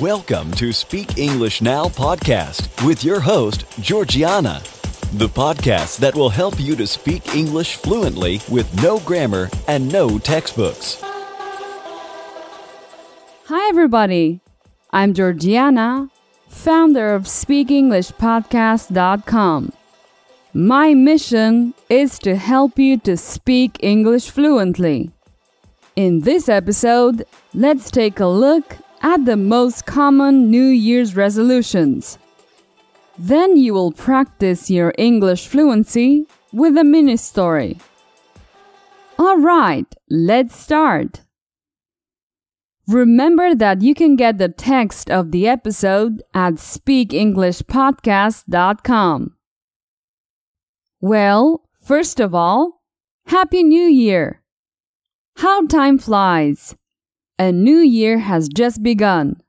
Welcome to Speak English Now podcast with your host, Georgiana, the podcast that will help you to speak English fluently with no grammar and no textbooks. Hi, everybody. I'm Georgiana, founder of SpeakEnglishPodcast.com. My mission is to help you to speak English fluently. In this episode, let's take a look at the most common New Year's resolutions. Then you will practice your English fluency with a mini story. Alright, let's start. Remember that you can get the text of the episode at speakenglishpodcast.com. Well, first of all, Happy New Year! How time flies! A new year has just begun.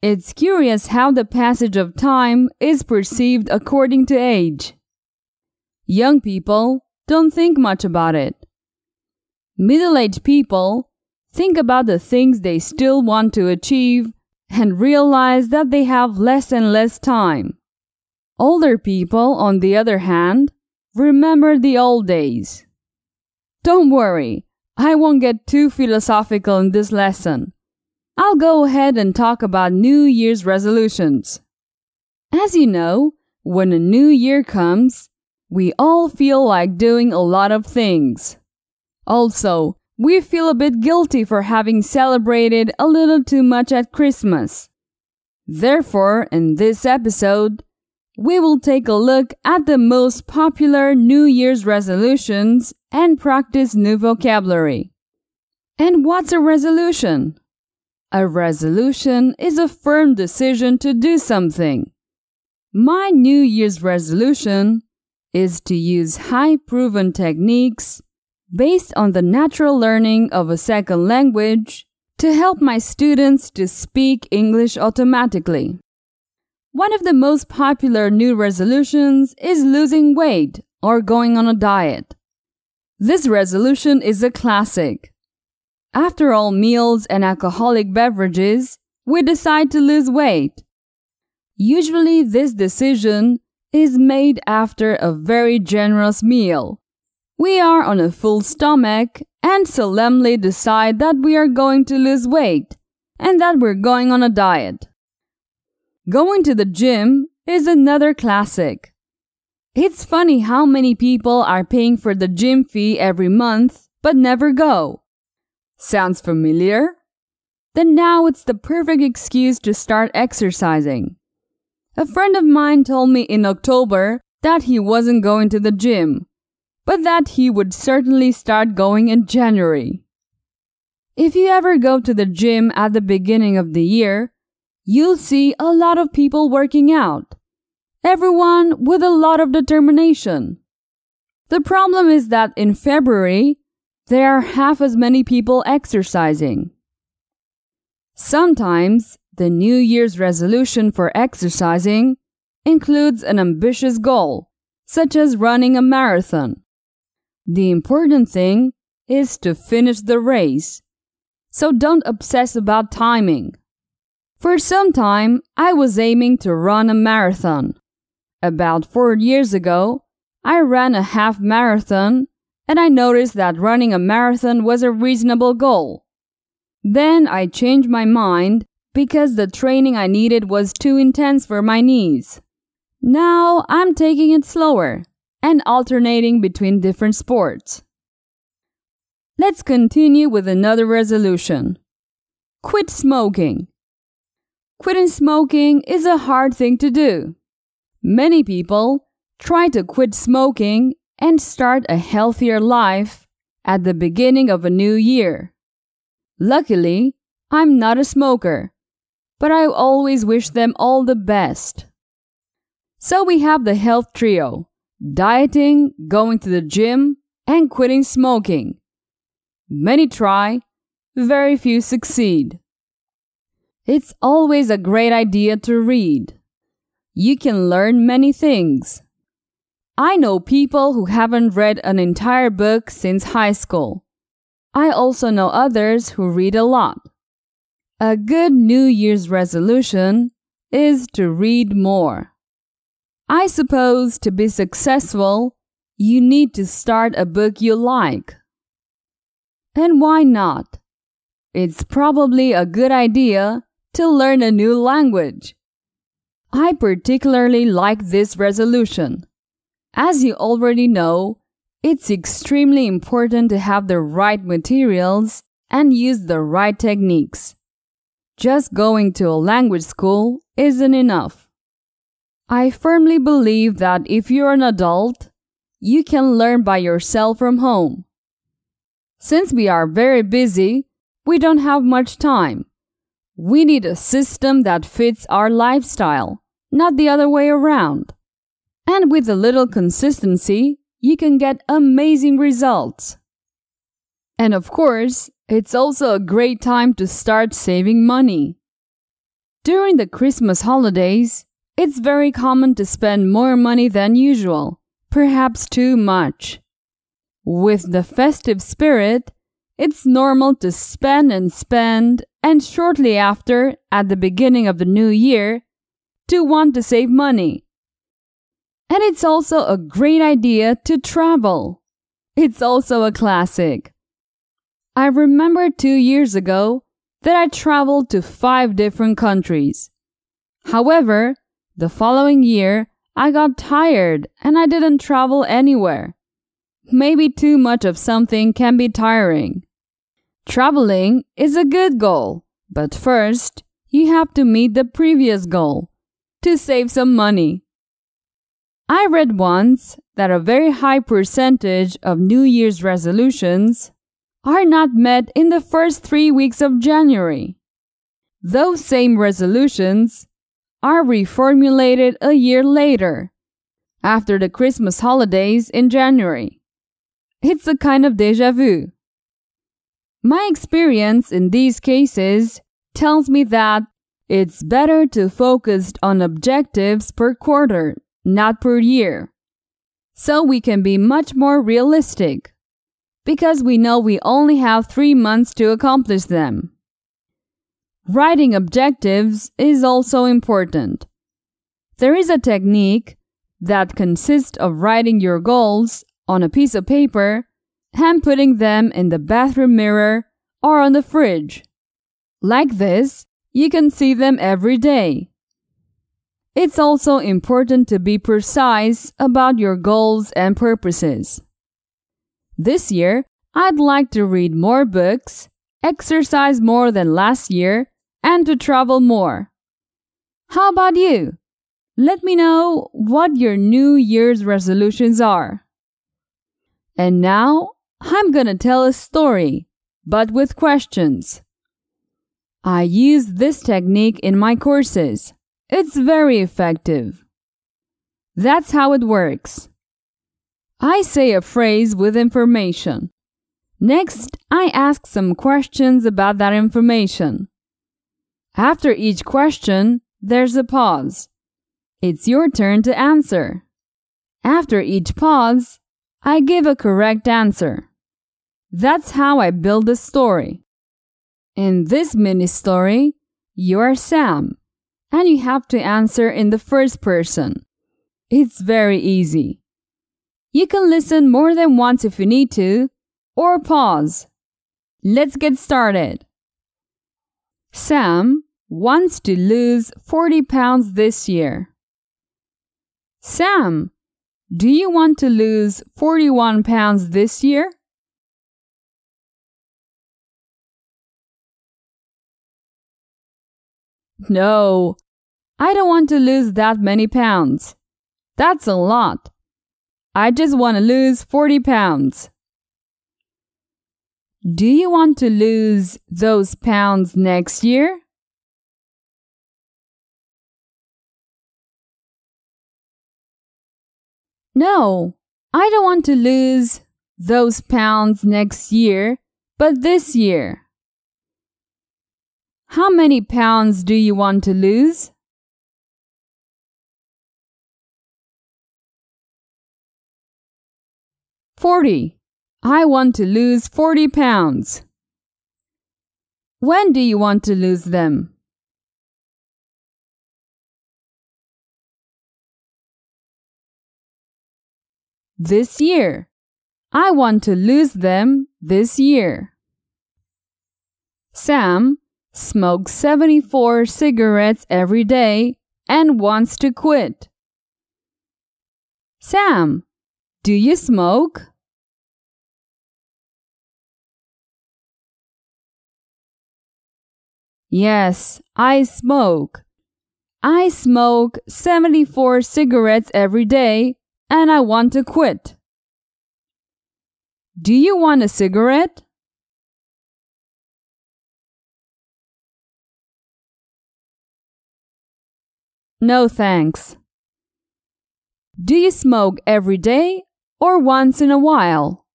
It's curious how the passage of time is perceived according to age. Young people don't think much about it. Middle aged people think about the things they still want to achieve and realize that they have less and less time. Older people, on the other hand, remember the old days. Don't worry, I won't get too philosophical in this lesson. I'll go ahead and talk about New Year's resolutions. As you know, when a new year comes, we all feel like doing a lot of things. Also, we feel a bit guilty for having celebrated a little too much at Christmas. Therefore, in this episode, we will take a look at the most popular New Year's resolutions and practice new vocabulary. And what's a resolution? A resolution is a firm decision to do something. My New Year's resolution is to use high proven techniques based on the natural learning of a second language to help my students to speak English automatically. One of the most popular new resolutions is losing weight or going on a diet. This resolution is a classic. After all meals and alcoholic beverages, we decide to lose weight. Usually, this decision is made after a very generous meal. We are on a full stomach and solemnly decide that we are going to lose weight and that we're going on a diet. Going to the gym is another classic. It's funny how many people are paying for the gym fee every month but never go. Sounds familiar? Then now it's the perfect excuse to start exercising. A friend of mine told me in October that he wasn't going to the gym, but that he would certainly start going in January. If you ever go to the gym at the beginning of the year, you'll see a lot of people working out. Everyone with a lot of determination. The problem is that in February, there are half as many people exercising. Sometimes the New Year's resolution for exercising includes an ambitious goal, such as running a marathon. The important thing is to finish the race, so don't obsess about timing. For some time, I was aiming to run a marathon. About four years ago, I ran a half marathon and I noticed that running a marathon was a reasonable goal. Then I changed my mind because the training I needed was too intense for my knees. Now I'm taking it slower and alternating between different sports. Let's continue with another resolution. Quit smoking. Quitting smoking is a hard thing to do. Many people try to quit smoking and start a healthier life at the beginning of a new year. Luckily, I'm not a smoker, but I always wish them all the best. So we have the health trio dieting, going to the gym, and quitting smoking. Many try, very few succeed. It's always a great idea to read. You can learn many things. I know people who haven't read an entire book since high school. I also know others who read a lot. A good New Year's resolution is to read more. I suppose to be successful, you need to start a book you like. And why not? It's probably a good idea to learn a new language. I particularly like this resolution. As you already know, it's extremely important to have the right materials and use the right techniques. Just going to a language school isn't enough. I firmly believe that if you're an adult, you can learn by yourself from home. Since we are very busy, we don't have much time. We need a system that fits our lifestyle, not the other way around. And with a little consistency, you can get amazing results. And of course, it's also a great time to start saving money. During the Christmas holidays, it's very common to spend more money than usual, perhaps too much. With the festive spirit, it's normal to spend and spend, and shortly after, at the beginning of the new year, to want to save money. And it's also a great idea to travel. It's also a classic. I remember two years ago that I traveled to five different countries. However, the following year, I got tired and I didn't travel anywhere. Maybe too much of something can be tiring. Traveling is a good goal, but first, you have to meet the previous goal to save some money. I read once that a very high percentage of New Year's resolutions are not met in the first three weeks of January. Those same resolutions are reformulated a year later, after the Christmas holidays in January. It's a kind of deja vu. My experience in these cases tells me that it's better to focus on objectives per quarter, not per year. So we can be much more realistic because we know we only have three months to accomplish them. Writing objectives is also important. There is a technique that consists of writing your goals on a piece of paper and putting them in the bathroom mirror or on the fridge. Like this, you can see them every day. It's also important to be precise about your goals and purposes. This year, I'd like to read more books, exercise more than last year, and to travel more. How about you? Let me know what your New Year's resolutions are. And now, I'm gonna tell a story, but with questions. I use this technique in my courses. It's very effective. That's how it works. I say a phrase with information. Next, I ask some questions about that information. After each question, there's a pause. It's your turn to answer. After each pause, I give a correct answer. That's how I build a story. In this mini story, you're Sam, and you have to answer in the first person. It's very easy. You can listen more than once if you need to, or pause. Let's get started. Sam wants to lose 40 pounds this year. Sam, do you want to lose 41 pounds this year? No, I don't want to lose that many pounds. That's a lot. I just want to lose 40 pounds. Do you want to lose those pounds next year? No, I don't want to lose those pounds next year, but this year. How many pounds do you want to lose? 40. I want to lose 40 pounds. When do you want to lose them? This year. I want to lose them this year. Sam smokes 74 cigarettes every day and wants to quit. Sam, do you smoke? Yes, I smoke. I smoke 74 cigarettes every day and I want to quit. Do you want a cigarette? No thanks. Do you smoke every day or once in a while?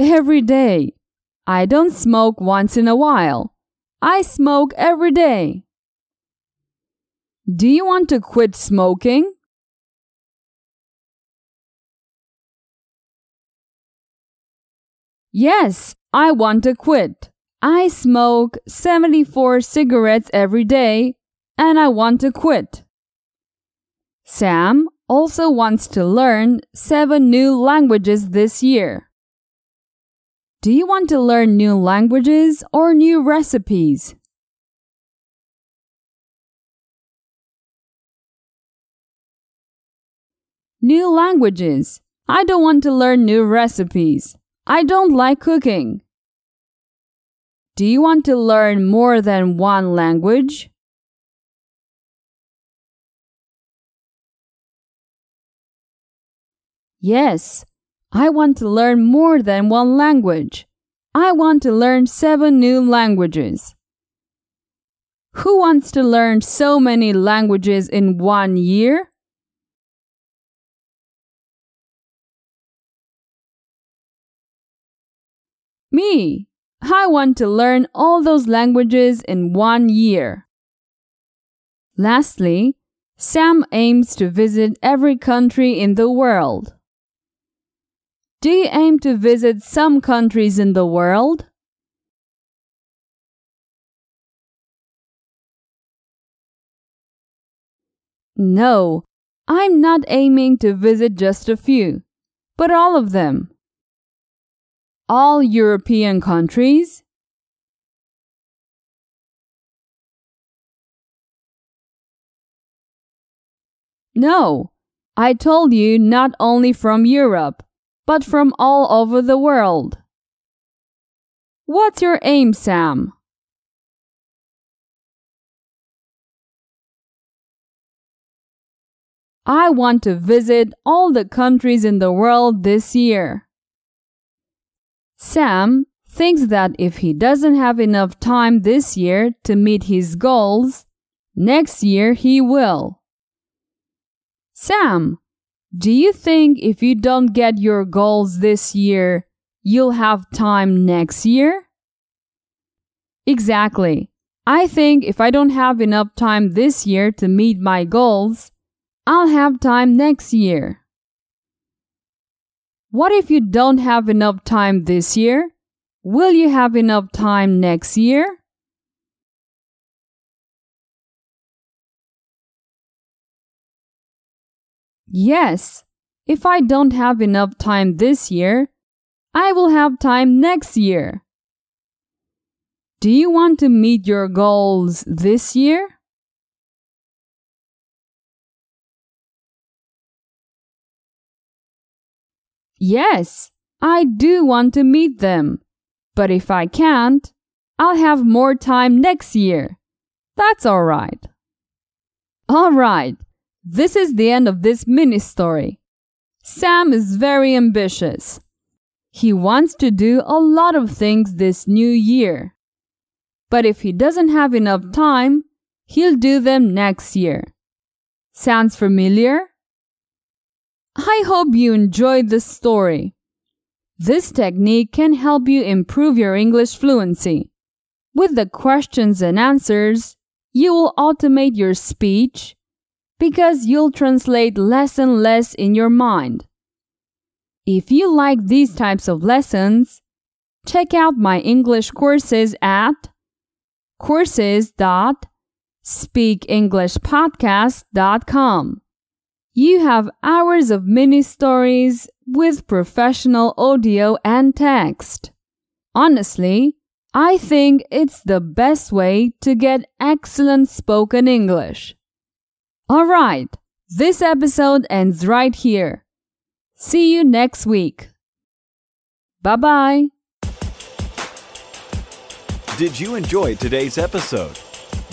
Every day. I don't smoke once in a while. I smoke every day. Do you want to quit smoking? Yes, I want to quit. I smoke 74 cigarettes every day and I want to quit. Sam also wants to learn seven new languages this year. Do you want to learn new languages or new recipes? New languages. I don't want to learn new recipes. I don't like cooking. Do you want to learn more than one language? Yes, I want to learn more than one language. I want to learn seven new languages. Who wants to learn so many languages in one year? Me. I want to learn all those languages in one year. Lastly, Sam aims to visit every country in the world. Do you aim to visit some countries in the world? No, I'm not aiming to visit just a few, but all of them. All European countries? No, I told you not only from Europe but from all over the world. What's your aim, Sam? I want to visit all the countries in the world this year. Sam thinks that if he doesn't have enough time this year to meet his goals, next year he will. Sam, do you think if you don't get your goals this year, you'll have time next year? Exactly. I think if I don't have enough time this year to meet my goals, I'll have time next year. What if you don't have enough time this year? Will you have enough time next year? Yes, if I don't have enough time this year, I will have time next year. Do you want to meet your goals this year? Yes, I do want to meet them. But if I can't, I'll have more time next year. That's alright. Alright. This is the end of this mini story. Sam is very ambitious. He wants to do a lot of things this new year. But if he doesn't have enough time, he'll do them next year. Sounds familiar? I hope you enjoyed this story. This technique can help you improve your English fluency. With the questions and answers, you will automate your speech because you'll translate less and less in your mind. If you like these types of lessons, check out my English courses at courses.speakenglishpodcast.com. You have hours of mini stories with professional audio and text. Honestly, I think it's the best way to get excellent spoken English. Alright, this episode ends right here. See you next week. Bye bye. Did you enjoy today's episode?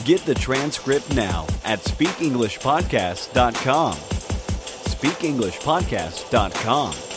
Get the transcript now at speakenglishpodcast.com. Speakenglishpodcast.com.